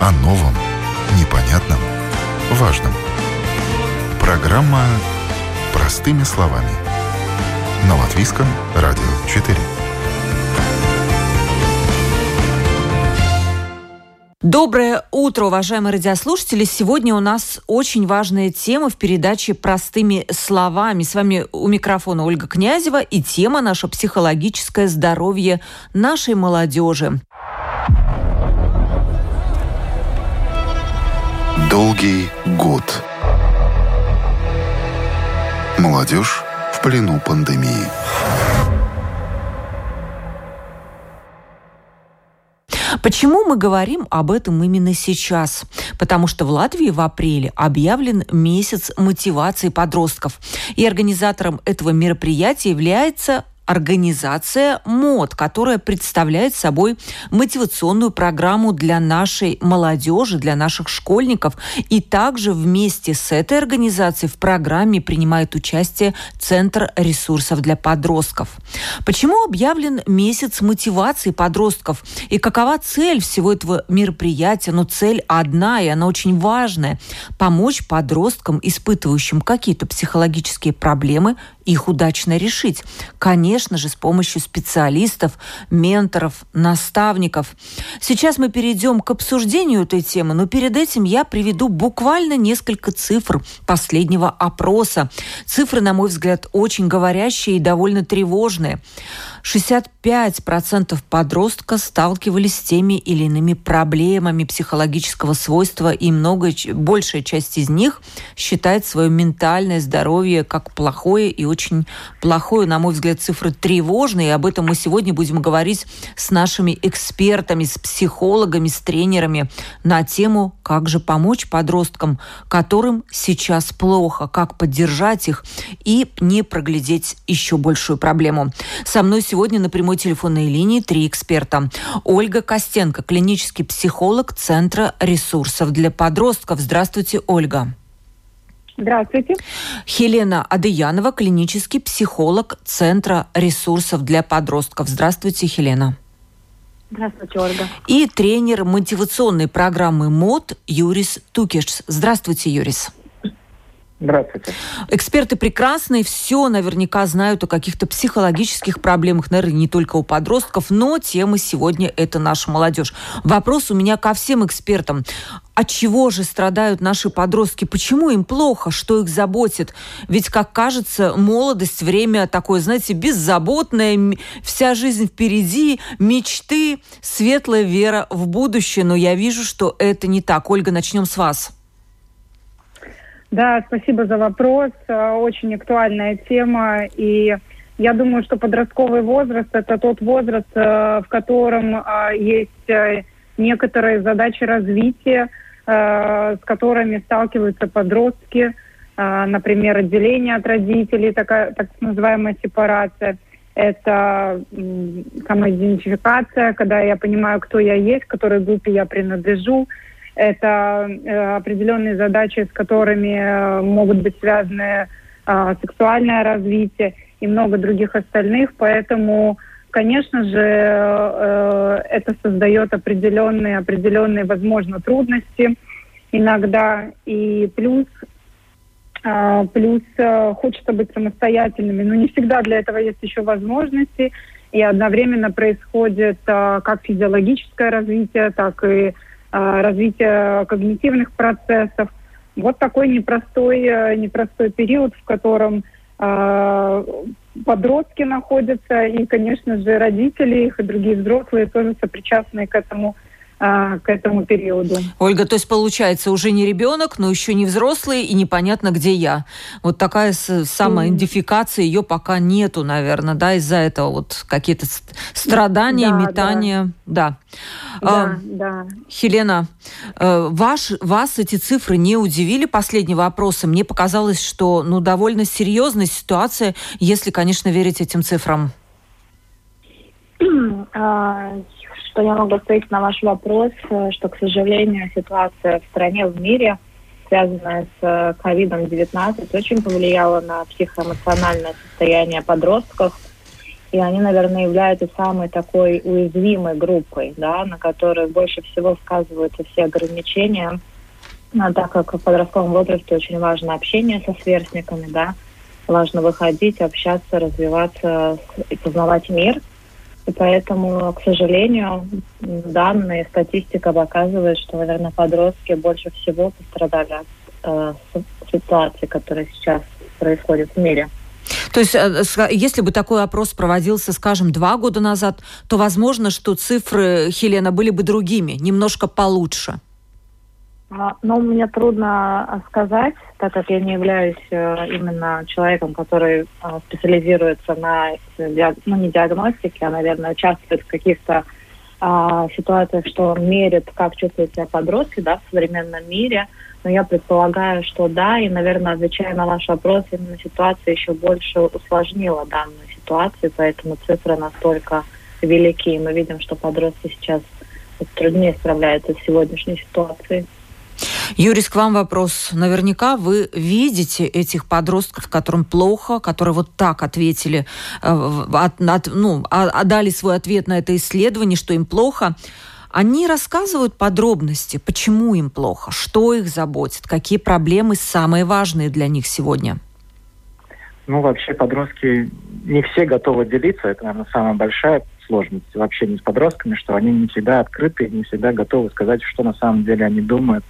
О новом, непонятном, важном. Программа «Простыми словами». На Латвийском радио 4. Доброе утро, уважаемые радиослушатели. Сегодня у нас очень важная тема в передаче «Простыми словами». С вами у микрофона Ольга Князева и тема наша психологическое здоровье нашей молодежи. Долгий год. Молодежь в плену пандемии. Почему мы говорим об этом именно сейчас? Потому что в Латвии в апреле объявлен месяц мотивации подростков. И организатором этого мероприятия является организация МОД, которая представляет собой мотивационную программу для нашей молодежи, для наших школьников. И также вместе с этой организацией в программе принимает участие Центр ресурсов для подростков. Почему объявлен месяц мотивации подростков? И какова цель всего этого мероприятия? Ну, цель одна, и она очень важная. Помочь подросткам, испытывающим какие-то психологические проблемы, их удачно решить. Конечно же, с помощью специалистов, менторов, наставников. Сейчас мы перейдем к обсуждению этой темы, но перед этим я приведу буквально несколько цифр последнего опроса. Цифры, на мой взгляд, очень говорящие и довольно тревожные. 65% подростка сталкивались с теми или иными проблемами психологического свойства, и много, большая часть из них считает свое ментальное здоровье как плохое и очень плохое. На мой взгляд, цифры тревожные, и об этом мы сегодня будем говорить с нашими экспертами, с психологами, с тренерами на тему, как же помочь подросткам, которым сейчас плохо, как поддержать их и не проглядеть еще большую проблему. Со мной сегодня на прямой телефонной линии три эксперта. Ольга Костенко, клинический психолог Центра ресурсов для подростков. Здравствуйте, Ольга. Здравствуйте. Хелена Адыянова, клинический психолог Центра ресурсов для подростков. Здравствуйте, Хелена. Здравствуйте, Ольга. И тренер мотивационной программы МОД Юрис Тукиш. Здравствуйте, Юрис. Здравствуйте. Эксперты прекрасные, все наверняка знают о каких-то психологических проблемах, наверное, не только у подростков, но тема сегодня – это наша молодежь. Вопрос у меня ко всем экспертам. От чего же страдают наши подростки? Почему им плохо? Что их заботит? Ведь, как кажется, молодость – время такое, знаете, беззаботное, вся жизнь впереди, мечты, светлая вера в будущее. Но я вижу, что это не так. Ольга, начнем с вас. Да, спасибо за вопрос. Э, очень актуальная тема. И я думаю, что подростковый возраст – это тот возраст, э, в котором э, есть некоторые задачи развития, с которыми сталкиваются подростки. Например, отделение от родителей, такая так называемая сепарация. Это самоидентификация, когда я понимаю, кто я есть, к которой группе я принадлежу – это э, определенные задачи, с которыми э, могут быть связаны э, сексуальное развитие и много других остальных. Поэтому, конечно же, это создает определенные, определенные, возможно, трудности иногда. И плюс Плюс хочется быть самостоятельными, но не всегда для этого есть еще возможности. И одновременно происходит как физиологическое развитие, так и а, развития когнитивных процессов. Вот такой непростой, э, непростой период, в котором а, подростки находятся, и, конечно же, родители их и другие взрослые тоже сопричастны к этому а, к этому периоду. Ольга, то есть получается уже не ребенок, но еще не взрослый и непонятно, где я. Вот такая самоидентификация, ее пока нету, наверное, да, из-за этого вот какие-то страдания, да, метания. Да. Да, а, да. Хелена, э, ваш, вас эти цифры не удивили последнего вопроса? Мне показалось, что ну, довольно серьезная ситуация, если, конечно, верить этим цифрам. Что я могу ответить на ваш вопрос, э, что, к сожалению, ситуация в стране, в мире, связанная с COVID-19, очень повлияла на психоэмоциональное состояние подростков. и они, наверное, являются самой такой уязвимой группой, да, на которой больше всего сказываются все ограничения, а так как в подростковом возрасте очень важно общение со сверстниками, да, важно выходить, общаться, развиваться и познавать мир. И поэтому, к сожалению, данные, статистика показывает, что, наверное, подростки больше всего пострадали от э, ситуации, которая сейчас происходит в мире. То есть, э, если бы такой опрос проводился, скажем, два года назад, то возможно, что цифры, Хелена, были бы другими, немножко получше. Ну, мне трудно сказать, так как я не являюсь э, именно человеком, который а, специализируется на, ну, не диагностике, а, наверное, участвует в каких-то а, ситуациях, что мерит, как чувствуют себя подростки да, в современном мире – но я предполагаю, что да, и, наверное, отвечая на ваш вопрос, именно ситуация еще больше усложнила данную ситуацию, поэтому цифры настолько велики. И мы видим, что подростки сейчас труднее справляются с сегодняшней ситуацией. Юрис, к вам вопрос. Наверняка вы видите этих подростков, которым плохо, которые вот так ответили, э, от, от, ну, отдали свой ответ на это исследование, что им плохо. Они рассказывают подробности, почему им плохо, что их заботит, какие проблемы самые важные для них сегодня. Ну, вообще подростки не все готовы делиться. Это, наверное, самая большая сложность вообще не с подростками, что они не всегда открыты, не всегда готовы сказать, что на самом деле они думают.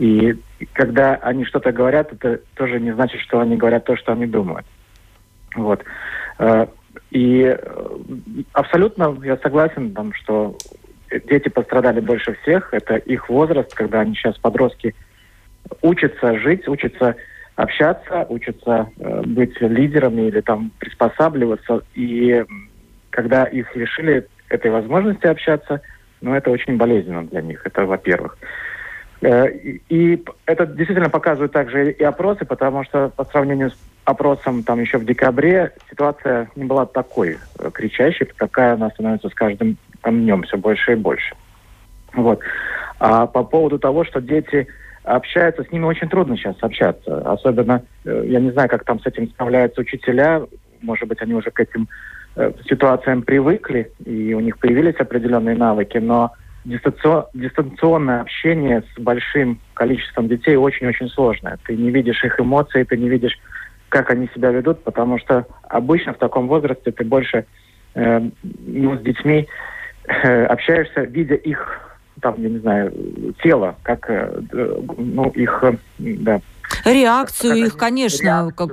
И когда они что-то говорят, это тоже не значит, что они говорят то, что они думают. Вот. Э, и э, абсолютно я согласен, там, что дети пострадали больше всех. Это их возраст, когда они сейчас подростки учатся жить, учатся общаться, учатся э, быть лидерами или там приспосабливаться. И когда их лишили этой возможности общаться, ну, это очень болезненно для них. Это во-первых. Э, и это действительно показывают также и опросы, потому что по сравнению с опросом там еще в декабре ситуация не была такой э, кричащей, какая она становится с каждым днем все больше и больше. Вот. А по поводу того, что дети общаются, с ними очень трудно сейчас общаться. Особенно, э, я не знаю, как там с этим справляются учителя, может быть, они уже к этим ситуациям привыкли, и у них появились определенные навыки, но дистанционное общение с большим количеством детей очень-очень сложное. Ты не видишь их эмоций, ты не видишь, как они себя ведут, потому что обычно в таком возрасте ты больше э, ну, с детьми э, общаешься, видя их там, я не знаю, тело, как, э, ну, их, э, да, Реакцию их, конечно, как,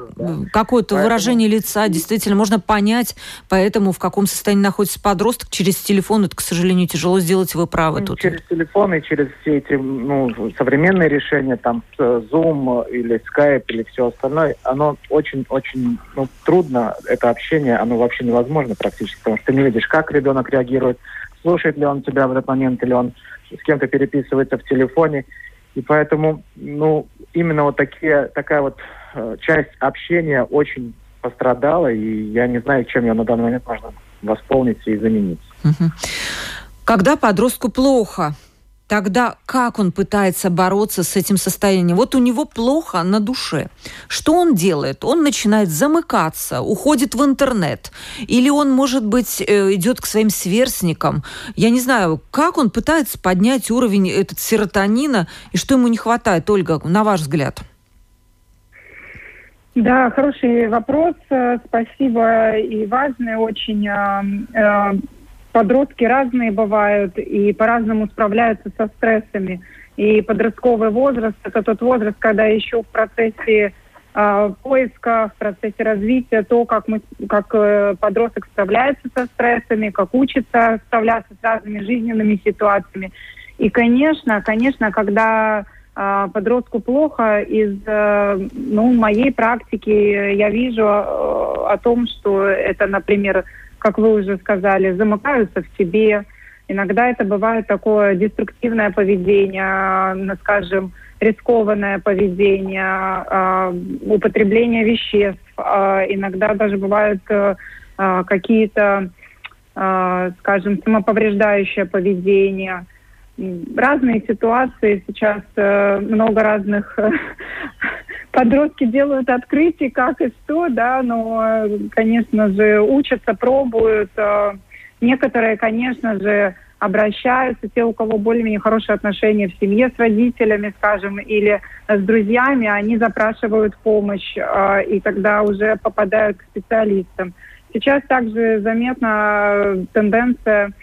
какое-то Поэтому... выражение лица действительно можно понять, поэтому в каком состоянии находится подросток через телефон, это, к сожалению, тяжело сделать, вы правы ну, тут. Через телефон и через все эти ну, современные решения, там Zoom или Skype или все остальное, оно очень-очень ну, трудно, это общение, оно вообще невозможно практически, потому что ты не видишь, как ребенок реагирует, слушает ли он тебя в этот момент, или он с кем-то переписывается в телефоне. И поэтому, ну, именно вот такие, такая вот э, часть общения очень пострадала, и я не знаю, чем ее на данный момент можно восполнить и заменить. Когда подростку плохо, тогда как он пытается бороться с этим состоянием? Вот у него плохо на душе. Что он делает? Он начинает замыкаться, уходит в интернет. Или он, может быть, э, идет к своим сверстникам. Я не знаю, как он пытается поднять уровень этот серотонина и что ему не хватает, Ольга, на ваш взгляд? Да, хороший вопрос. Э, спасибо и важный очень. Подростки разные бывают и по-разному справляются со стрессами. И подростковый возраст – это тот возраст, когда еще в процессе э, поиска, в процессе развития, то, как, мы, как э, подросток справляется со стрессами, как учится справляться с разными жизненными ситуациями. И, конечно, конечно, когда э, подростку плохо, из э, ну, моей практики я вижу э, о том, что это, например, как вы уже сказали, замыкаются в себе. Иногда это бывает такое деструктивное поведение, ну, скажем, рискованное поведение, э, употребление веществ. Э, иногда даже бывают э, какие-то, э, скажем, самоповреждающее поведение. Разные ситуации сейчас, э, много разных подростки делают открытия, как и что, да, но, конечно же, учатся, пробуют. Э, некоторые, конечно же, обращаются, те, у кого более-менее хорошие отношения в семье с родителями, скажем, или с друзьями, они запрашивают помощь, э, и тогда уже попадают к специалистам. Сейчас также заметна тенденция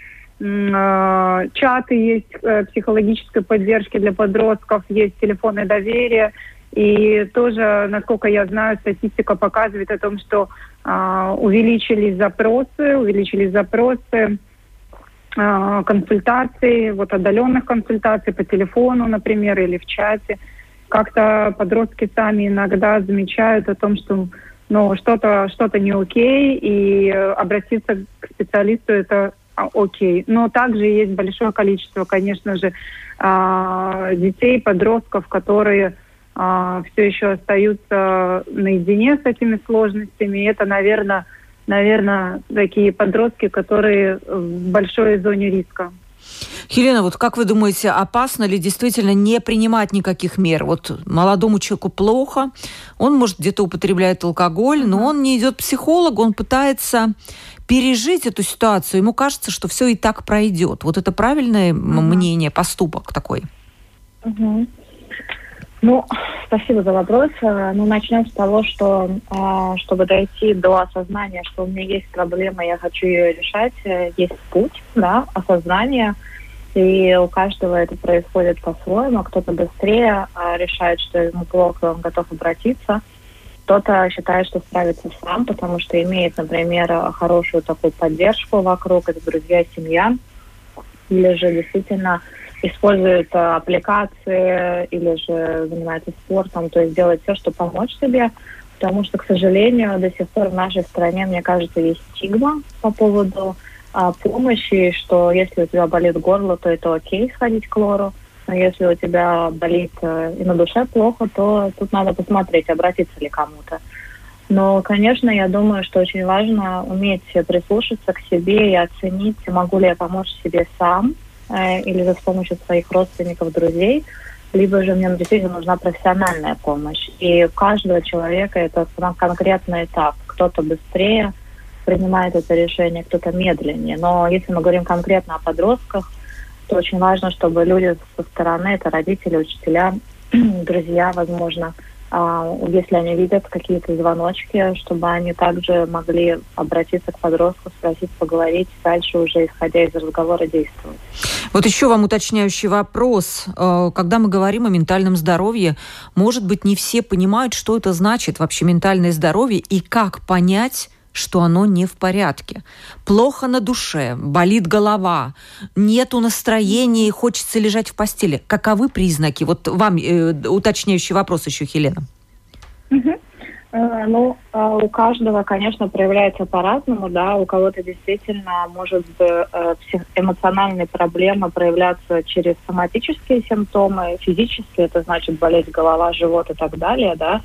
чаты есть психологической поддержки для подростков, есть телефонное доверие, и тоже, насколько я знаю, статистика показывает о том, что э, увеличились запросы, увеличились запросы э, консультаций, вот отдаленных консультаций по телефону, например, или в чате. Как-то подростки сами иногда замечают о том, что ну, что-то что не окей, и обратиться к специалисту это окей. Но также есть большое количество, конечно же, детей, подростков, которые а, все еще остаются наедине с этими сложностями. И это, наверное, наверное, такие подростки, которые в большой зоне риска. Хелена, вот как вы думаете, опасно ли действительно не принимать никаких мер? Вот молодому человеку плохо, он, может, где-то употребляет алкоголь, но он не идет к психологу, он пытается пережить эту ситуацию. Ему кажется, что все и так пройдет. Вот это правильное uh-huh. мнение, поступок такой? Uh-huh. Ну, спасибо за вопрос. Э, ну, начнем с того, что э, чтобы дойти до осознания, что у меня есть проблема, я хочу ее решать, э, есть путь, да, осознания. И у каждого это происходит по-своему. Кто-то быстрее решает, что ему плохо, он готов обратиться. Кто-то считает, что справится сам, потому что имеет, например, хорошую такую поддержку вокруг, это друзья, семья. Или же действительно использует э, аппликации или же занимается спортом, то есть делает все, чтобы помочь себе, потому что, к сожалению, до сих пор в нашей стране, мне кажется, есть стигма по поводу а, помощи, что если у тебя болит горло, то это окей сходить к лору, но если у тебя болит э, и на душе плохо, то тут надо посмотреть, обратиться ли кому-то. Но, конечно, я думаю, что очень важно уметь прислушаться к себе и оценить, могу ли я помочь себе сам, Э, или же с помощью своих родственников, друзей, либо же мне действительно нужна профессиональная помощь. И у каждого человека это конкретный этап. Кто-то быстрее принимает это решение, кто-то медленнее. Но если мы говорим конкретно о подростках, то очень важно, чтобы люди со стороны, это родители, учителя, друзья, возможно, если они видят какие-то звоночки, чтобы они также могли обратиться к подростку, спросить, поговорить, дальше уже исходя из разговора действовать. Вот еще вам уточняющий вопрос. Э, когда мы говорим о ментальном здоровье, может быть, не все понимают, что это значит вообще ментальное здоровье и как понять, что оно не в порядке. Плохо на душе, болит голова, нету настроения и хочется лежать в постели. Каковы признаки? Вот вам э, уточняющий вопрос еще, Хелена. Э, ну, э, у каждого, конечно, проявляется по-разному, да, у кого-то действительно может э, эмоциональные проблемы проявляться через соматические симптомы, физические, это значит болеть голова, живот и так далее, да,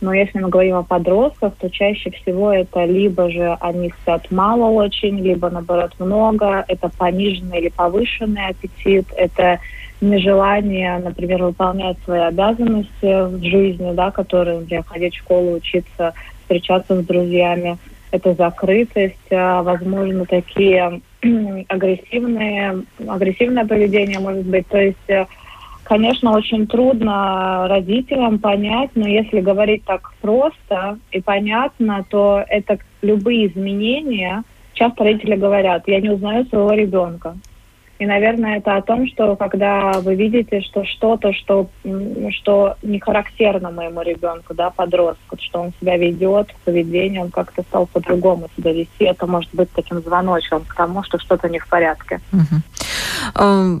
но если мы говорим о подростках, то чаще всего это либо же они спят мало очень, либо наоборот много, это пониженный или повышенный аппетит, это нежелание, например, выполнять свои обязанности в жизни, да, которые, например, ходить в школу, учиться, встречаться с друзьями, это закрытость, а, возможно, такие агрессивные, агрессивное поведение может быть, то есть э, конечно, очень трудно родителям понять, но если говорить так просто и понятно, то это любые изменения. Часто родители говорят, я не узнаю своего ребенка. И, наверное, это о том, что когда вы видите, что что-то, что, что не характерно моему ребенку, да, подростку, что он себя ведет, поведение, он как-то стал по-другому себя вести, это может быть таким звоночком к тому, что что-то не в порядке. Uh-huh. Э,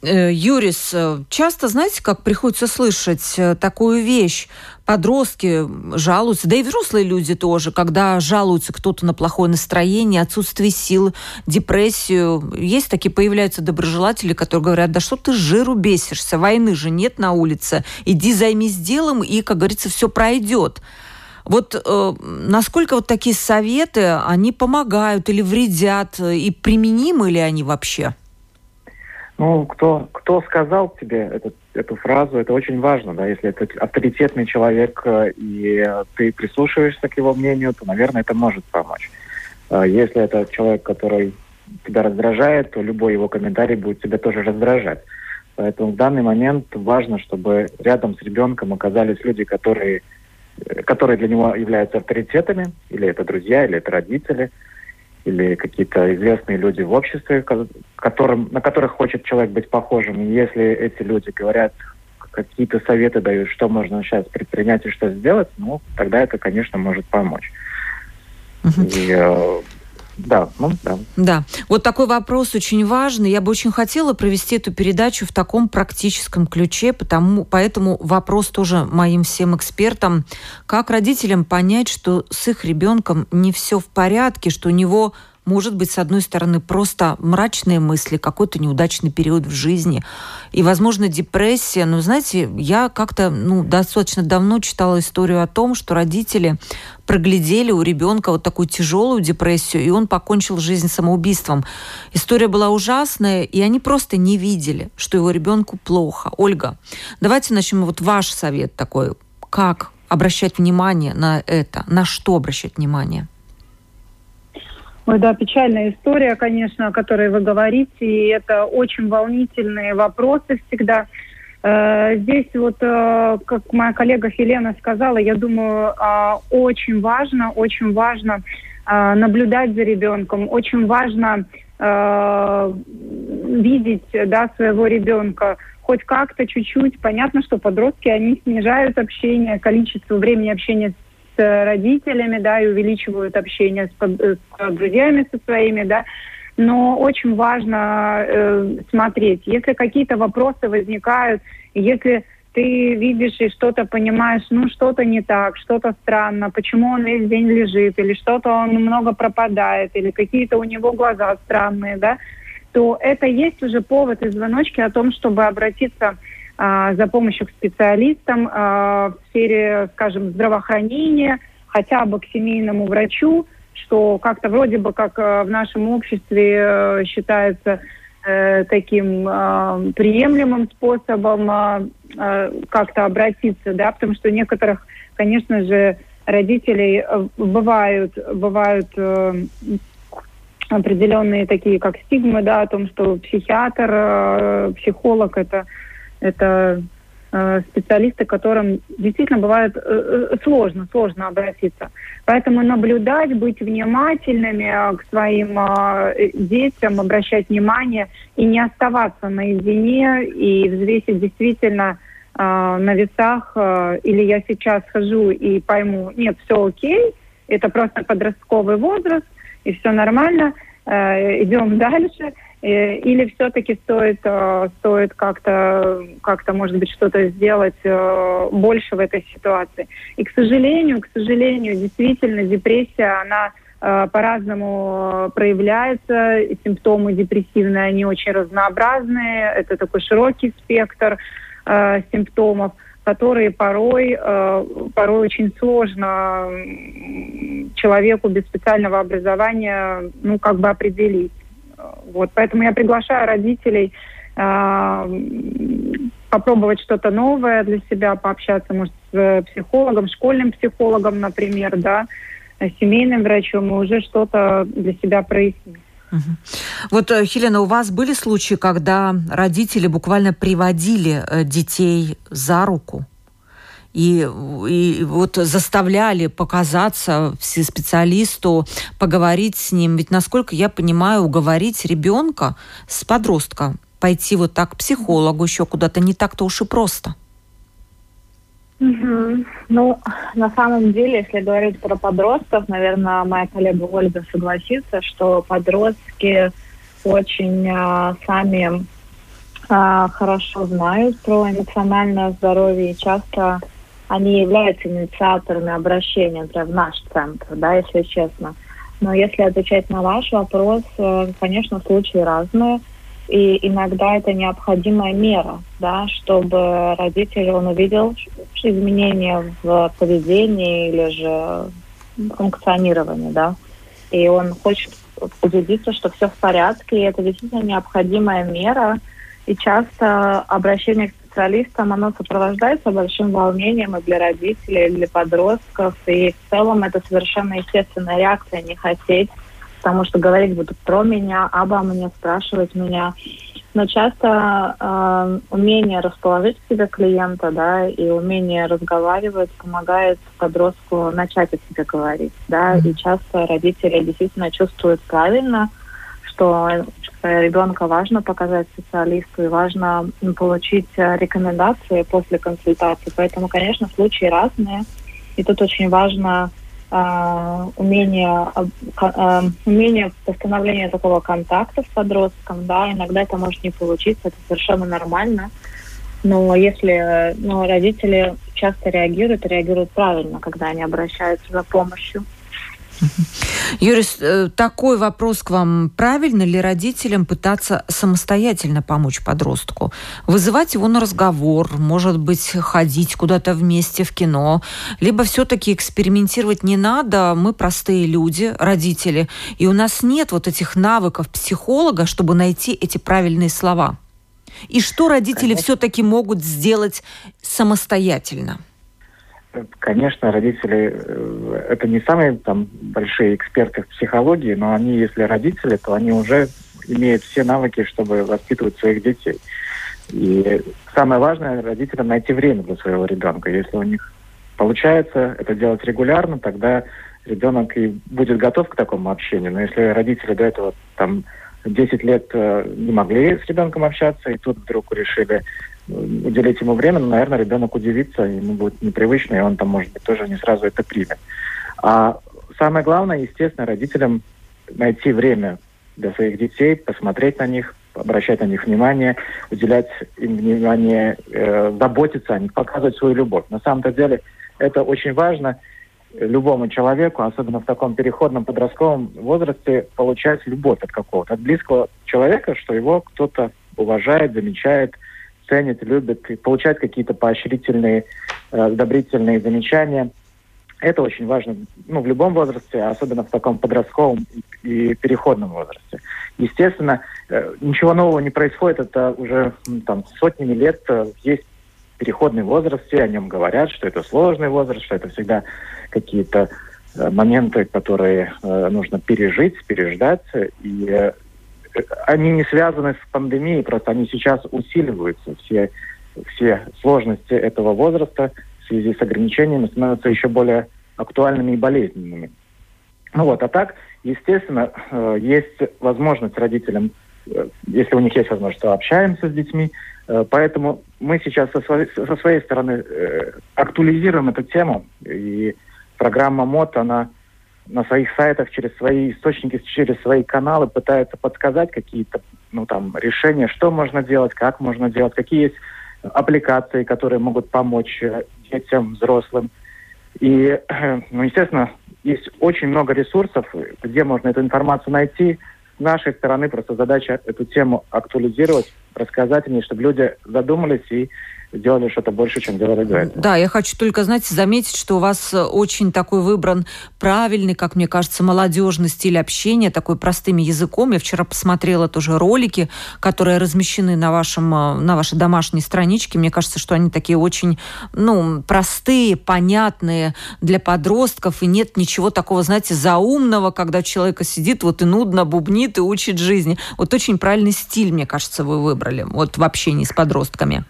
Юрис, э, часто, знаете, как приходится слышать э, такую вещь? Подростки жалуются, да и взрослые люди тоже, когда жалуются кто-то на плохое настроение, отсутствие сил, депрессию. Есть такие, появляются доброжелатели, которые говорят, да что ты жиру бесишься, войны же нет на улице, иди займись делом, и, как говорится, все пройдет. Вот э, насколько вот такие советы, они помогают или вредят, и применимы ли они вообще? Ну, кто, кто сказал тебе этот, эту фразу, это очень важно, да, если это авторитетный человек, э, и ты прислушиваешься к его мнению, то, наверное, это может помочь. А если это человек, который тебя раздражает, то любой его комментарий будет тебя тоже раздражать. Поэтому в данный момент важно, чтобы рядом с ребенком оказались люди, которые, э, которые для него являются авторитетами, или это друзья, или это родители – или какие-то известные люди в обществе, которым, на которых хочет человек быть похожим. И если эти люди говорят, какие-то советы дают, что можно сейчас предпринять и что сделать, ну, тогда это, конечно, может помочь. Угу. И э, да, ну да. Да. Вот такой вопрос очень важный. Я бы очень хотела провести эту передачу в таком практическом ключе, потому, поэтому вопрос тоже моим всем экспертам. Как родителям понять, что с их ребенком не все в порядке, что у него может быть, с одной стороны, просто мрачные мысли, какой-то неудачный период в жизни и, возможно, депрессия. Но, знаете, я как-то ну, достаточно давно читала историю о том, что родители проглядели у ребенка вот такую тяжелую депрессию, и он покончил жизнь самоубийством. История была ужасная, и они просто не видели, что его ребенку плохо. Ольга, давайте начнем вот ваш совет такой. Как обращать внимание на это? На что обращать внимание? Ой, да, печальная история, конечно, о которой вы говорите, и это очень волнительные вопросы всегда. Э, здесь вот, э, как моя коллега Хелена сказала, я думаю, э, очень важно, очень важно наблюдать за ребенком, очень важно видеть да, своего ребенка хоть как-то чуть-чуть. Понятно, что подростки, они снижают общение, количество времени общения с родителями, да, и увеличивают общение с, с друзьями со своими, да, но очень важно э, смотреть. Если какие-то вопросы возникают, если ты видишь и что-то понимаешь, ну что-то не так, что-то странно, почему он весь день лежит, или что-то он много пропадает, или какие-то у него глаза странные, да, то это есть уже повод и звоночки о том, чтобы обратиться за помощью к специалистам а, в сфере, скажем, здравоохранения, хотя бы к семейному врачу, что как-то вроде бы как э, в нашем обществе э, считается э, таким приемлемым способом как-то обратиться, да, потому что некоторых, конечно же, родителей бывают, бывают определенные такие, как стигмы, да, о том, что психиатр, психолог это, это Э, специалисты, которым действительно бывает э, э, сложно, сложно обратиться. Поэтому наблюдать, быть внимательными к своим детям, обращать внимание и не оставаться наедине и взвесить действительно на весах, или я сейчас хожу и пойму, нет, все окей, это просто подростковый возраст, и все нормально, идем дальше – или все-таки стоит, э, стоит как-то, как-то, может быть, что-то сделать э, больше в этой ситуации. И, к сожалению, к сожалению, действительно, депрессия, она по-разному проявляется. Симптомы депрессивные, они очень разнообразные. Это такой широкий спектр симптомов, которые порой, порой очень сложно человеку без специального образования ну, как бы определить. Вот, поэтому я приглашаю родителей э, попробовать что-то новое для себя, пообщаться, может, с психологом, школьным психологом, например, да, семейным врачом, и уже что-то для себя прояснить. Вот, э, Хелена, у вас были случаи, когда родители буквально приводили э, детей за руку? И, и вот заставляли показаться специалисту, поговорить с ним. Ведь, насколько я понимаю, уговорить ребенка с подростка пойти вот так к психологу еще куда-то не так-то уж и просто. Угу. Ну, на самом деле, если говорить про подростков, наверное, моя коллега Ольга согласится, что подростки очень а, сами а, хорошо знают про эмоциональное здоровье и часто они являются инициаторами обращения, например, в наш центр, да, если честно. Но если отвечать на ваш вопрос, э, конечно, случаи разные, и иногда это необходимая мера, да, чтобы родитель, он увидел изменения в поведении или же функционировании, да, и он хочет убедиться, что все в порядке, и это действительно необходимая мера, И часто обращение к специалистам, оно сопровождается большим волнением и для родителей, и для подростков. И в целом это совершенно естественная реакция не хотеть, потому что говорить будут про меня, обо мне, спрашивать меня. Но часто э, умение расположить к себе клиента, да, и умение разговаривать помогает подростку начать о себе говорить, да, mm-hmm. и часто родители действительно чувствуют правильно, что ребенка важно показать специалисту и важно получить э, рекомендации после консультации. Поэтому, конечно, случаи разные. И тут очень важно э, умение, э, умение постановления такого контакта с подростком. Да, иногда это может не получиться, это совершенно нормально. Но если ну, родители часто реагируют, реагируют правильно, когда они обращаются за помощью. Юрис, э, такой вопрос к вам. Правильно ли родителям пытаться самостоятельно помочь подростку? Вызывать его на разговор, может быть, ходить куда-то вместе в кино, либо все-таки экспериментировать не надо, мы простые люди, родители, и у нас нет вот этих навыков психолога, чтобы найти эти правильные слова. И что родители все-таки могут сделать самостоятельно? Конечно, родители э, это не самые там большие эксперты в психологии, но они, если родители, то они уже имеют все навыки, чтобы воспитывать своих детей. И самое важное родителям найти время для своего ребенка. Если у них получается это делать регулярно, тогда ребенок и будет готов к такому общению. Но если родители до этого там 10 лет э, не могли с ребенком общаться, и тут вдруг решили уделить ему время, но, наверное, ребенок удивится, ему будет непривычно, и он там, может быть, тоже не сразу это примет. А самое главное, естественно, родителям найти время для своих детей, посмотреть на них, обращать на них внимание, уделять им внимание, э, заботиться о них, показывать свою любовь. На самом-то деле это очень важно любому человеку, особенно в таком переходном подростковом возрасте, получать любовь от какого-то, от близкого человека, что его кто-то уважает, замечает, ценит, любит и получает какие-то поощрительные, э, одобрительные замечания. Это очень важно ну, в любом возрасте, особенно в таком подростковом и, переходном возрасте. Естественно, э, ничего нового не происходит. Это уже там, сотнями лет э, есть переходный возраст, все о нем говорят, что это сложный возраст, что это всегда какие-то моменты, которые нужно пережить, переждать. И они не связаны с пандемией, просто они сейчас усиливаются. Все, все сложности этого возраста в связи с ограничениями становятся еще более актуальными и болезненными. Ну вот, а так, естественно, э, есть возможность родителям, э, если у них есть возможность, то общаемся с детьми. Э, поэтому мы сейчас со своей, со своей стороны актуализируем эту тему. И программа МОД, она на своих сайтах через свои источники, через свои каналы пытаются подсказать какие-то ну, там, решения, что можно делать, как можно делать, какие есть аппликации, которые могут помочь э, детям, взрослым. И, ну, естественно, есть очень много ресурсов, где можно эту информацию найти. С нашей стороны просто задача эту тему актуализировать, рассказать о ней, чтобы люди задумались и сделали что-то больше, чем делали до этого. Да, я хочу только, знаете, заметить, что у вас э, очень такой выбран правильный, как мне кажется, молодежный стиль общения, такой простым языком. Я вчера посмотрела тоже ролики, которые размещены на, вашем, э, на вашей домашней страничке. Мне кажется, что они такие очень, ну, простые, понятные для подростков, и нет ничего такого, знаете, заумного, когда человека сидит вот и нудно бубнит и учит жизни. Вот очень правильный стиль, мне кажется, вы выбрали вот в общении с подростками.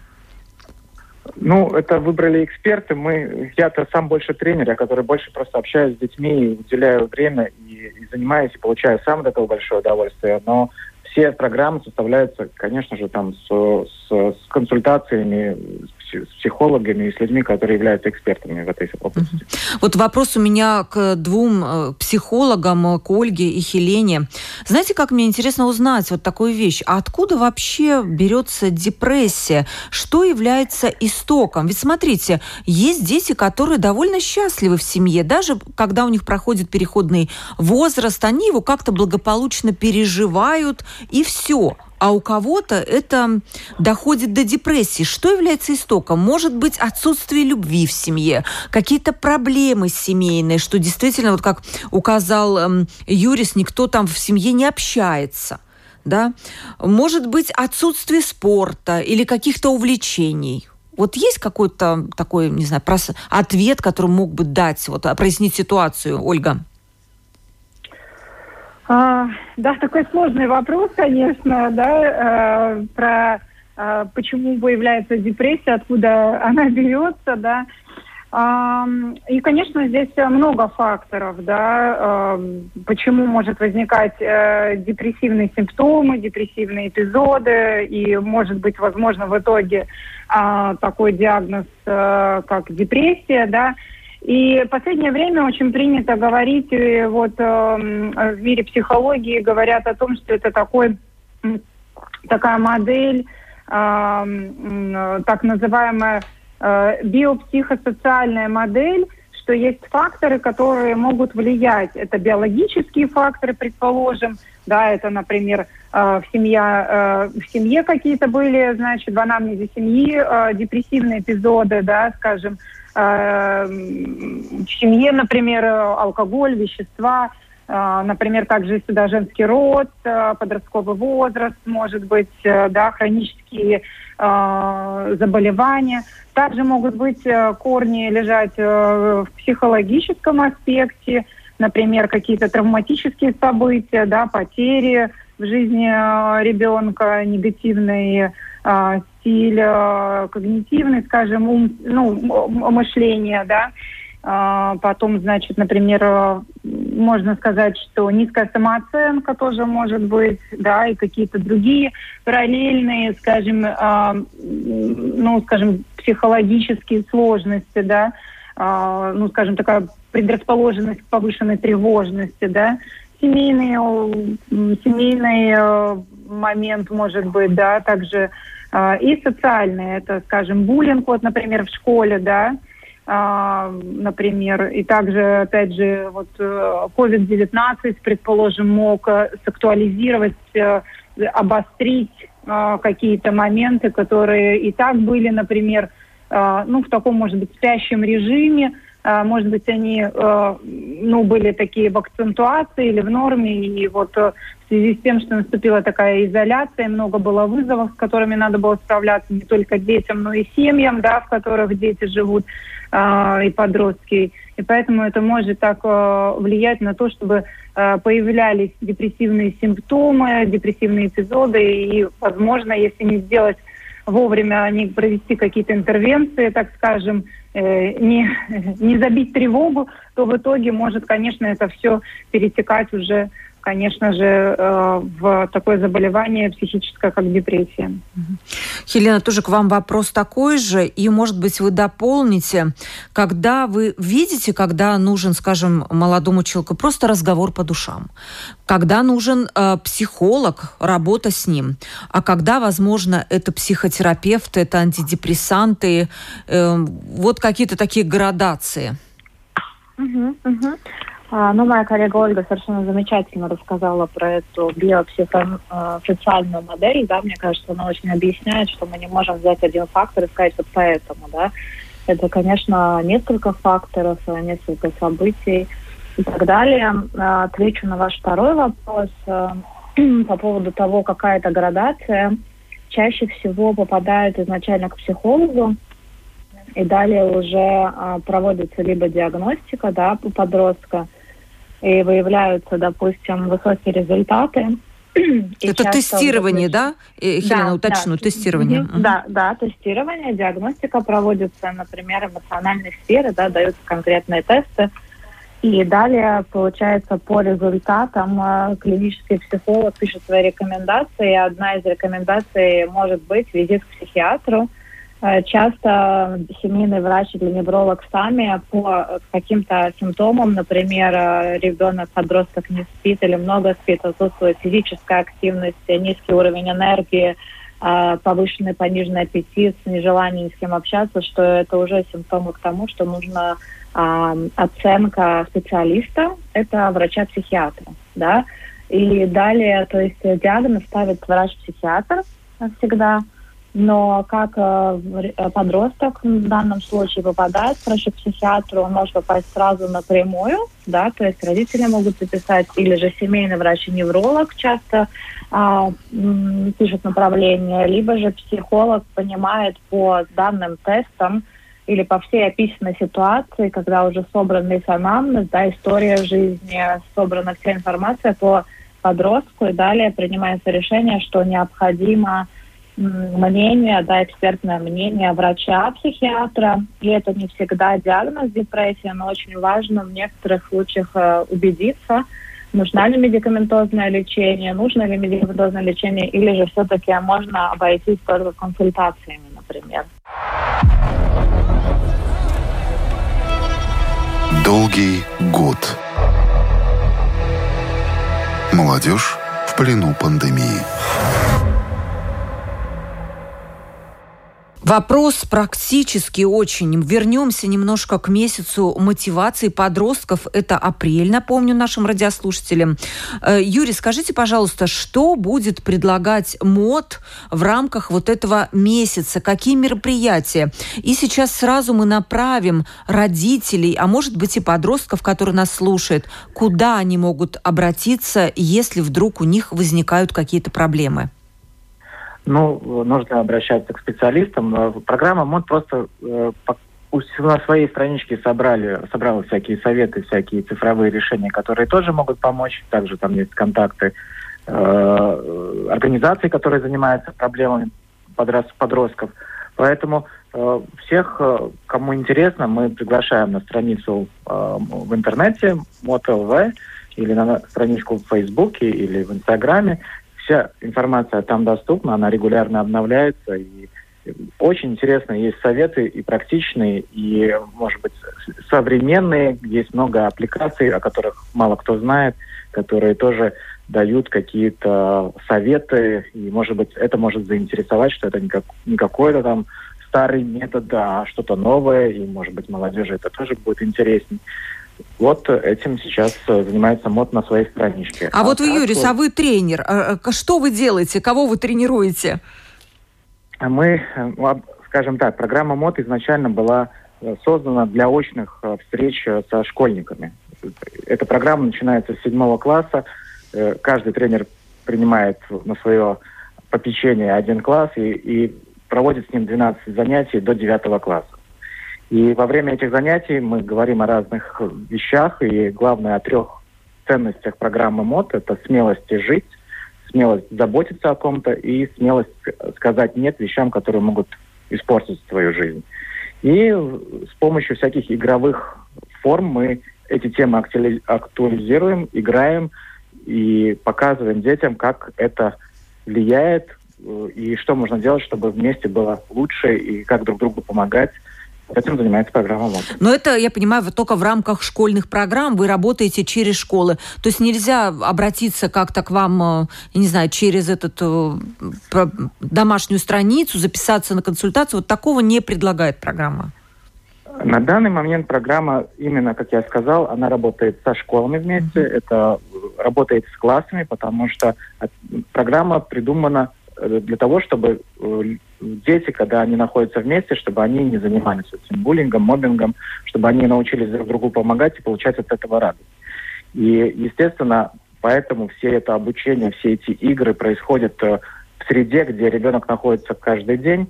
Ну, это выбрали эксперты. Мы, я-то сам больше тренер, я который больше просто общаюсь с детьми, уделяю время и, и занимаюсь, и получаю сам от этого большое удовольствие. Но все программы составляются, конечно же, там с, с, с консультациями, с психологами и с людьми, которые являются экспертами в этой области. Вот вопрос у меня к двум э, психологам, к Ольге и Хелене. Знаете, как мне интересно узнать вот такую вещь? А откуда вообще берется депрессия? Что является истоком? Ведь смотрите, есть дети, которые довольно счастливы в семье. Даже когда у них проходит переходный возраст, они его как-то благополучно переживают, и все а у кого-то это доходит до депрессии. Что является истоком? Может быть, отсутствие любви в семье, какие-то проблемы семейные, что действительно, вот как указал эм, Юрис, никто там в семье не общается. да? Может быть, отсутствие спорта или каких-то увлечений. Вот есть какой-то такой, не знаю, ответ, который мог бы дать, вот, прояснить ситуацию, Ольга? А, да, такой сложный вопрос, конечно, да, э, про э, почему появляется депрессия, откуда она берется, да. И, конечно, здесь много факторов, да, почему может возникать э, депрессивные симптомы, депрессивные эпизоды, и может быть, возможно, в итоге а, такой диагноз, э, как депрессия, да. И в последнее время очень принято говорить, вот в мире психологии говорят о том, что это такой, такая модель, так называемая э, биопсихосоциальная модель, что есть факторы, которые могут влиять. Это биологические факторы, предположим, да, это, например, э, в, семье, э, в семье какие-то были, значит, в анамнезе семьи э, депрессивные эпизоды, да, скажем, э, в семье, например, алкоголь, вещества, э, например, также сюда женский род, э, подростковый возраст, может быть, э, да, хронические заболевания. Также могут быть корни лежать в психологическом аспекте, например, какие-то травматические события, да, потери в жизни ребенка, негативный стиль, когнитивный, скажем, ум, ну, мышление, да, а, потом, значит, например, э, можно сказать, что низкая самооценка тоже может быть, да, и какие-то другие параллельные, скажем, а, ну, скажем, психологические сложности, да, а, ну, скажем, такая предрасположенность к повышенной тревожности, да, семейный, семейный э, момент может быть, да, также и социальный, это, скажем, буллинг, вот, например, в школе, да, а, например, и также, опять же, вот COVID-19, э, предположим, мог э, сактуализировать, э, обострить какие-то моменты, которые и так были, например, ну, в таком, может быть, спящем режиме, может быть, они, ну, были такие в акцентуации или в норме, и вот в связи с тем, что наступила такая изоляция, много было вызовов, с которыми надо было справляться не только детям, но и семьям, да, в которых дети живут, э, и подростки. И поэтому это может так э, влиять на то, чтобы э, появлялись депрессивные симптомы, депрессивные эпизоды. И, возможно, если не сделать вовремя, не провести какие-то интервенции, так скажем, э, не, не забить тревогу, то в итоге может, конечно, это все перетекать уже конечно же, э, в такое заболевание психическое, как депрессия. Хелена, тоже к вам вопрос такой же, и, может быть, вы дополните, когда вы видите, когда нужен, скажем, молодому человеку просто разговор по душам, когда нужен э, психолог, работа с ним, а когда, возможно, это психотерапевт, это антидепрессанты, э, вот какие-то такие градации. Угу, угу. А, ну, моя коллега Ольга совершенно замечательно рассказала про эту биопсихосоциальную модель, да, мне кажется, она очень объясняет, что мы не можем взять один фактор и сказать вот поэтому, да. Это, конечно, несколько факторов, несколько событий и так далее. А, отвечу на ваш второй вопрос а, по поводу того, какая это градация. Чаще всего попадают изначально к психологу, и далее уже проводится либо диагностика да, у подростка, и выявляются, допустим, высокие результаты. Это тестирование, да? Хелена, да, уточню, да. тестирование. Угу. Да, да, тестирование, диагностика проводится, например, эмоциональной сферы, да, даются конкретные тесты. И далее, получается, по результатам э, клинический психолог пишет свои рекомендации. И одна из рекомендаций может быть визит к психиатру, Э, часто семейный врач или невролог сами по каким-то симптомам, например, э, ребенок, подросток не спит или много спит, отсутствует физическая активность, низкий уровень энергии, э, повышенный пониженный аппетит, нежелание ни с кем общаться, что это уже симптомы к тому, что нужна оценка специалиста, это врача-психиатра, да, и далее, то есть диагноз ставит врач-психиатр всегда, но как э, подросток в данном случае попадает к врачу-психиатру, он может попасть сразу напрямую, да, то есть родители могут записать, или же семейный врач-невролог часто а, пишет направление, либо же психолог понимает по данным тестам или по всей описанной ситуации, когда уже собран весь анамнез, да, история жизни, собрана вся информация по подростку, и далее принимается решение, что необходимо мнение, да, экспертное мнение врача-психиатра. И это не всегда диагноз депрессии, но очень важно в некоторых случаях э, убедиться, нужна ли медикаментозное лечение, нужно ли медикаментозное лечение, или же все-таки можно обойтись только консультациями, например. Долгий год. Молодежь в плену пандемии. Вопрос практически очень. Вернемся немножко к месяцу мотивации подростков. Это апрель, напомню нашим радиослушателям. Э, Юрий, скажите, пожалуйста, что будет предлагать МОД в рамках вот этого месяца? Какие мероприятия? И сейчас сразу мы направим родителей, а может быть и подростков, которые нас слушают, куда они могут обратиться, если вдруг у них возникают какие-то проблемы? Ну, нужно обращаться к специалистам. Э, программа МОД просто э, на своей страничке собрали, собрала всякие советы, всякие цифровые решения, которые тоже могут помочь. Также там есть контакты э, организаций, которые занимаются проблемами подростков. Поэтому э, всех, э, кому интересно, мы приглашаем на страницу э, в интернете МОТ.ЛВ или на страничку в Фейсбуке или в Инстаграме вся информация там доступна, она регулярно обновляется. И очень интересно, есть советы и практичные, и, может быть, современные. Есть много аппликаций, о которых мало кто знает, которые тоже дают какие-то советы, и, может быть, это может заинтересовать, что это не, как, не какой-то там старый метод, а что-то новое, и, может быть, молодежи это тоже будет интереснее. Вот этим сейчас э, занимается МОД на своей страничке. А, а вот вы, Юрис, а вы тренер. А, а что вы делаете? Кого вы тренируете? Мы, э, скажем так, программа МОД изначально была э, создана для очных встреч со школьниками. Эта программа начинается с седьмого класса. Каждый тренер принимает на свое попечение один класс и, и проводит с ним 12 занятий до девятого класса. И во время этих занятий мы говорим о разных вещах, и главное о трех ценностях программы МОД. Это смелость жить, смелость заботиться о ком-то и смелость сказать «нет» вещам, которые могут испортить твою жизнь. И с помощью всяких игровых форм мы эти темы актуализируем, играем и показываем детям, как это влияет э, и что можно делать, чтобы вместе было лучше и как друг другу помогать Этим занимается программа МОД. Но это, я понимаю, только в рамках школьных программ вы работаете через школы. То есть нельзя обратиться как-то к вам, э, я не знаю, через эту э, домашнюю страницу, записаться на консультацию. Вот такого не предлагает программа. На данный момент программа, именно как я сказал, она работает со школами вместе, mm-hmm. это работает с классами, потому что программа придумана для того, чтобы э, дети, когда они находятся вместе, чтобы они не занимались этим буллингом, мобингом, чтобы они научились друг другу помогать и получать от этого радость. И, естественно, поэтому все это обучение, все эти игры происходят э, в среде, где ребенок находится каждый день,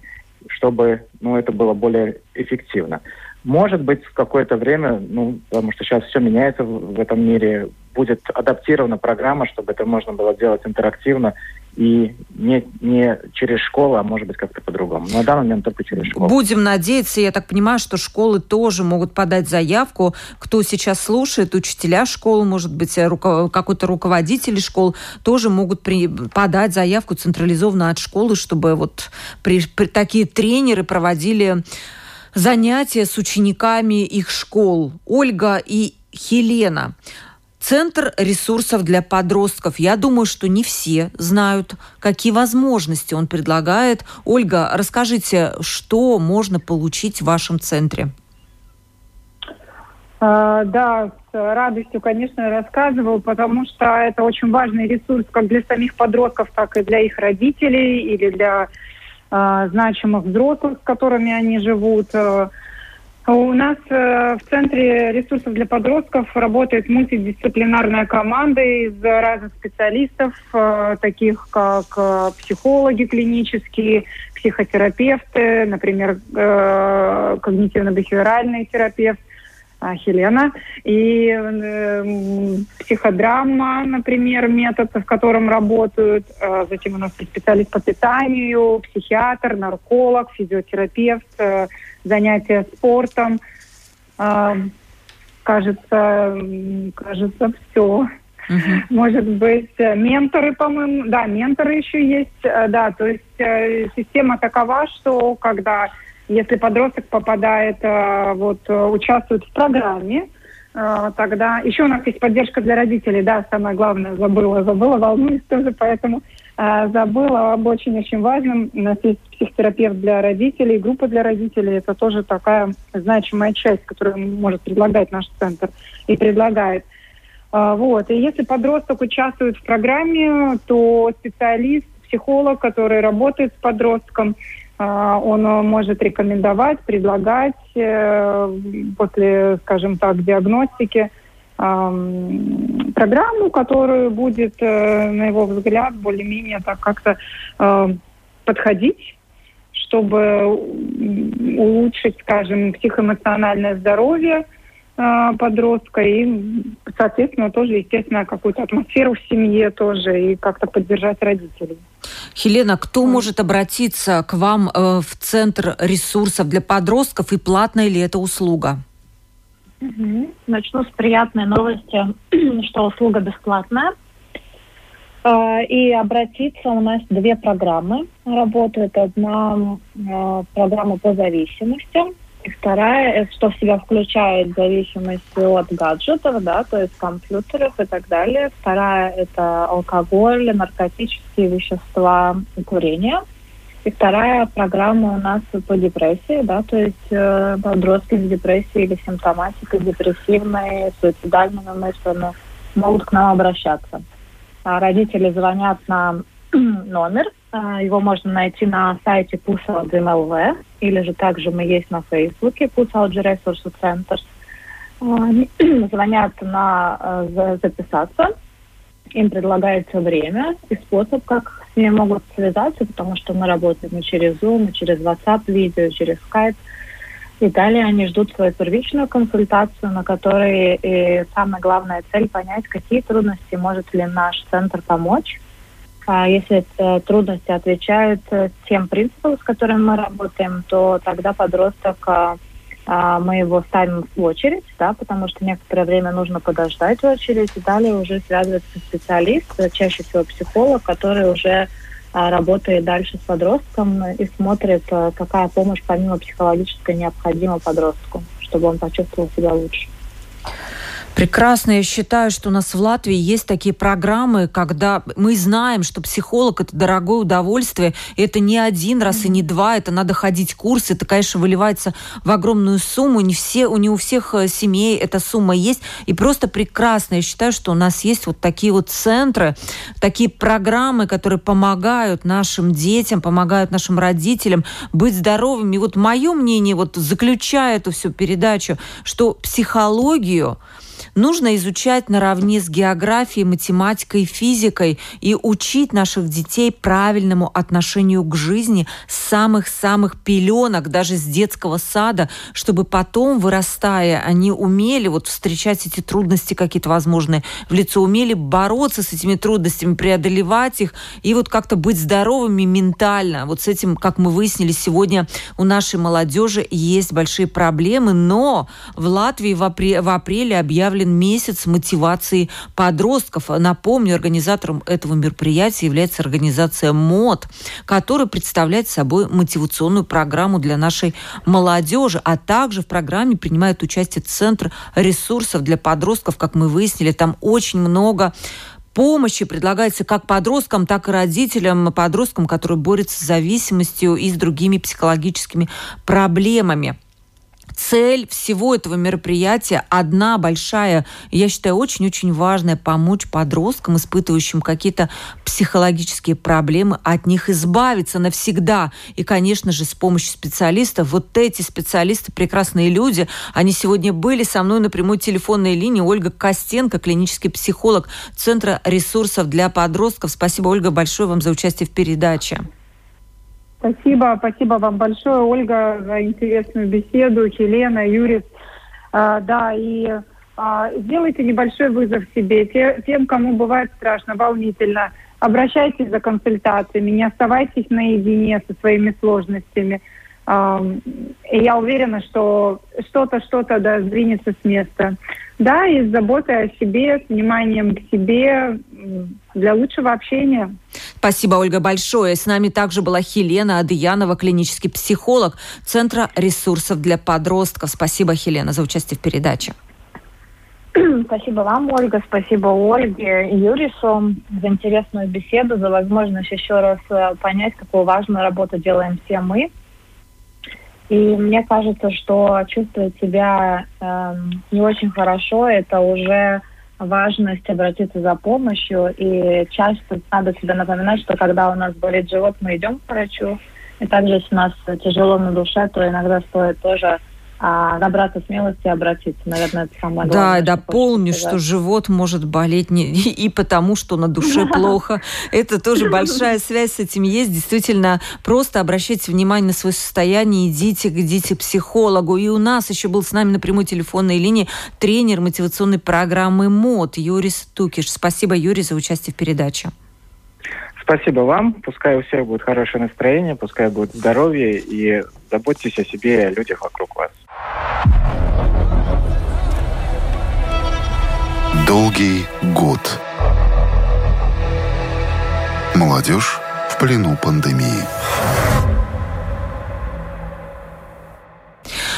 чтобы ну, это было более эффективно. Может быть, в какое-то время, ну, потому что сейчас все меняется в этом мире, будет адаптирована программа, чтобы это можно было делать интерактивно и не, не через школу, а может быть как-то по-другому. На данный момент только через школу. Будем надеяться, я так понимаю, что школы тоже могут подать заявку. Кто сейчас слушает, учителя школы, может быть, руко... какой-то руководитель школ тоже могут при... подать заявку централизованно от школы, чтобы вот при... При... такие тренеры проводили занятия с учениками их школ. Ольга и Хелена. Центр ресурсов для подростков. Я думаю, что не все знают, какие возможности он предлагает. Ольга, расскажите, что можно получить в вашем центре? А, да, с радостью, конечно, рассказываю, потому что это очень важный ресурс как для самих подростков, так и для их родителей или для значимых взрослых, с которыми они живут. У нас в Центре ресурсов для подростков работает мультидисциплинарная команда из разных специалистов, таких как психологи клинические, психотерапевты, например, когнитивно-бихевиоральный терапевт, а, Хелена. И э, психодрама, например, метод, в котором работают. Э, затем у нас специалист по питанию, психиатр, нарколог, физиотерапевт, э, занятия спортом. Э, кажется, кажется, все. Uh-huh. Может быть, э, менторы, по-моему, да, менторы еще есть, э, да, то есть э, система такова, что когда если подросток попадает, вот, участвует в программе, тогда еще у нас есть поддержка для родителей, да, самое главное, забыла, забыла, волнуюсь тоже, поэтому забыла об очень-очень важном. У нас есть психотерапевт для родителей, группа для родителей. Это тоже такая значимая часть, которую может предлагать наш центр и предлагает. Вот. И если подросток участвует в программе, то специалист, психолог, который работает с подростком, а, он может рекомендовать, предлагать э, после, скажем так, диагностики программу, которая будет, э, на его взгляд, более-менее так как-то подходить, чтобы улучшить, скажем, психоэмоциональное здоровье подростка и, соответственно, тоже, естественно, какую-то атмосферу в семье тоже и как-то поддержать родителей. Хелена, кто может обратиться к вам э, в Центр ресурсов для подростков и платная ли это услуга? Угу. Начну с приятной новости, что услуга бесплатная. Э, и обратиться у нас две программы работают. Одна э, программа по зависимости, и вторая, что в себя включает зависимость от гаджетов, да, то есть компьютеров и так далее. Вторая – это алкоголь, наркотические вещества курение. И вторая программа у нас по депрессии, да, то есть э, подростки с депрессией или симптоматикой депрессивной, суицидальными мыслями могут к нам обращаться. А родители звонят на номер а, его можно найти на сайте Pusauģi.lv, или же также мы есть на Фейсбуке Pusauģi Ресурсы Центр. Звонят на а, записаться, им предлагается время и способ, как с ними могут связаться, потому что мы работаем и через Zoom, и через WhatsApp видео, через Skype. И далее они ждут свою первичную консультацию, на которой и самая главная цель понять, какие трудности может ли наш центр помочь а если трудности отвечают тем принципам, с которыми мы работаем, то тогда подросток а, а, мы его ставим в очередь, да, потому что некоторое время нужно подождать в очередь, и далее уже связывается специалист, э, чаще всего психолог, который уже работает дальше с подростком и смотрит, э, какая помощь помимо психологической необходима подростку, чтобы он почувствовал себя лучше. Прекрасно. Я считаю, что у нас в Латвии есть такие программы, когда мы знаем, что психолог – это дорогое удовольствие. Это не один раз и не два. Это надо ходить курсы. Это, конечно, выливается в огромную сумму. Не, все, не у всех э, семей эта сумма есть. И просто прекрасно. Я считаю, что у нас есть вот такие вот центры, такие программы, которые помогают нашим детям, помогают нашим родителям быть здоровыми. И вот мое мнение, вот заключая эту всю передачу, что психологию – нужно изучать наравне с географией, математикой, физикой и учить наших детей правильному отношению к жизни с самых-самых пеленок, даже с детского сада, чтобы потом, вырастая, они умели вот встречать эти трудности какие-то возможные в лицо, умели бороться с этими трудностями, преодолевать их и вот как-то быть здоровыми ментально. Вот с этим, как мы выяснили сегодня, у нашей молодежи есть большие проблемы, но в Латвии в, апре- в апреле объявлен месяц мотивации подростков. Напомню, организатором этого мероприятия является организация МОД, которая представляет собой мотивационную программу для нашей молодежи, а также в программе принимает участие Центр ресурсов для подростков, как мы выяснили, там очень много помощи предлагается как подросткам, так и родителям, подросткам, которые борются с зависимостью и с другими психологическими проблемами. Цель всего этого мероприятия одна большая, я считаю, очень-очень важная – помочь подросткам, испытывающим какие-то психологические проблемы, от них избавиться навсегда. И, конечно же, с помощью специалистов. Вот эти специалисты, прекрасные люди, они сегодня были со мной на прямой телефонной линии. Ольга Костенко, клинический психолог Центра ресурсов для подростков. Спасибо, Ольга, большое вам за участие в передаче. Спасибо, спасибо вам большое, Ольга, за интересную беседу, Елена, Юрий. А, да, и а, сделайте небольшой вызов себе. Те, тем, кому бывает страшно, волнительно, обращайтесь за консультациями, не оставайтесь наедине со своими сложностями. И я уверена, что что-то, что-то да, сдвинется с места. Да, и с заботой о себе, с вниманием к себе для лучшего общения. Спасибо, Ольга, большое. С нами также была Хелена Адыянова, клинический психолог Центра ресурсов для подростков. Спасибо, Хелена, за участие в передаче. Спасибо вам, Ольга, спасибо Ольге и Юрису за интересную беседу, за возможность еще раз э, понять, какую важную работу делаем все мы. И мне кажется, что чувствовать себя э, не очень хорошо, это уже важность обратиться за помощью. И часто надо себе напоминать, что когда у нас болит живот, мы идем к врачу. И также, если у нас тяжело на душе, то иногда стоит тоже а, набраться смелости и обратиться. Наверное, это самое главное. Да, дополню, что, что живот может болеть не, и потому, что на душе плохо. Это тоже большая связь с этим есть. Действительно, просто обращайте внимание на свое состояние, идите, идите к психологу. И у нас еще был с нами на прямой телефонной линии тренер мотивационной программы МОД Юрий Стукиш. Спасибо, Юрий, за участие в передаче. Спасибо вам. Пускай у всех будет хорошее настроение, пускай будет здоровье и заботьтесь о себе и о людях вокруг вас. Долгий год. Молодежь в плену пандемии.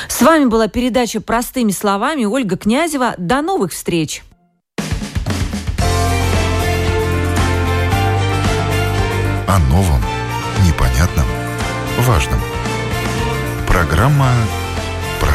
С вами была передача «Простыми словами» Ольга Князева. До новых встреч! О новом, непонятном, важном. Программа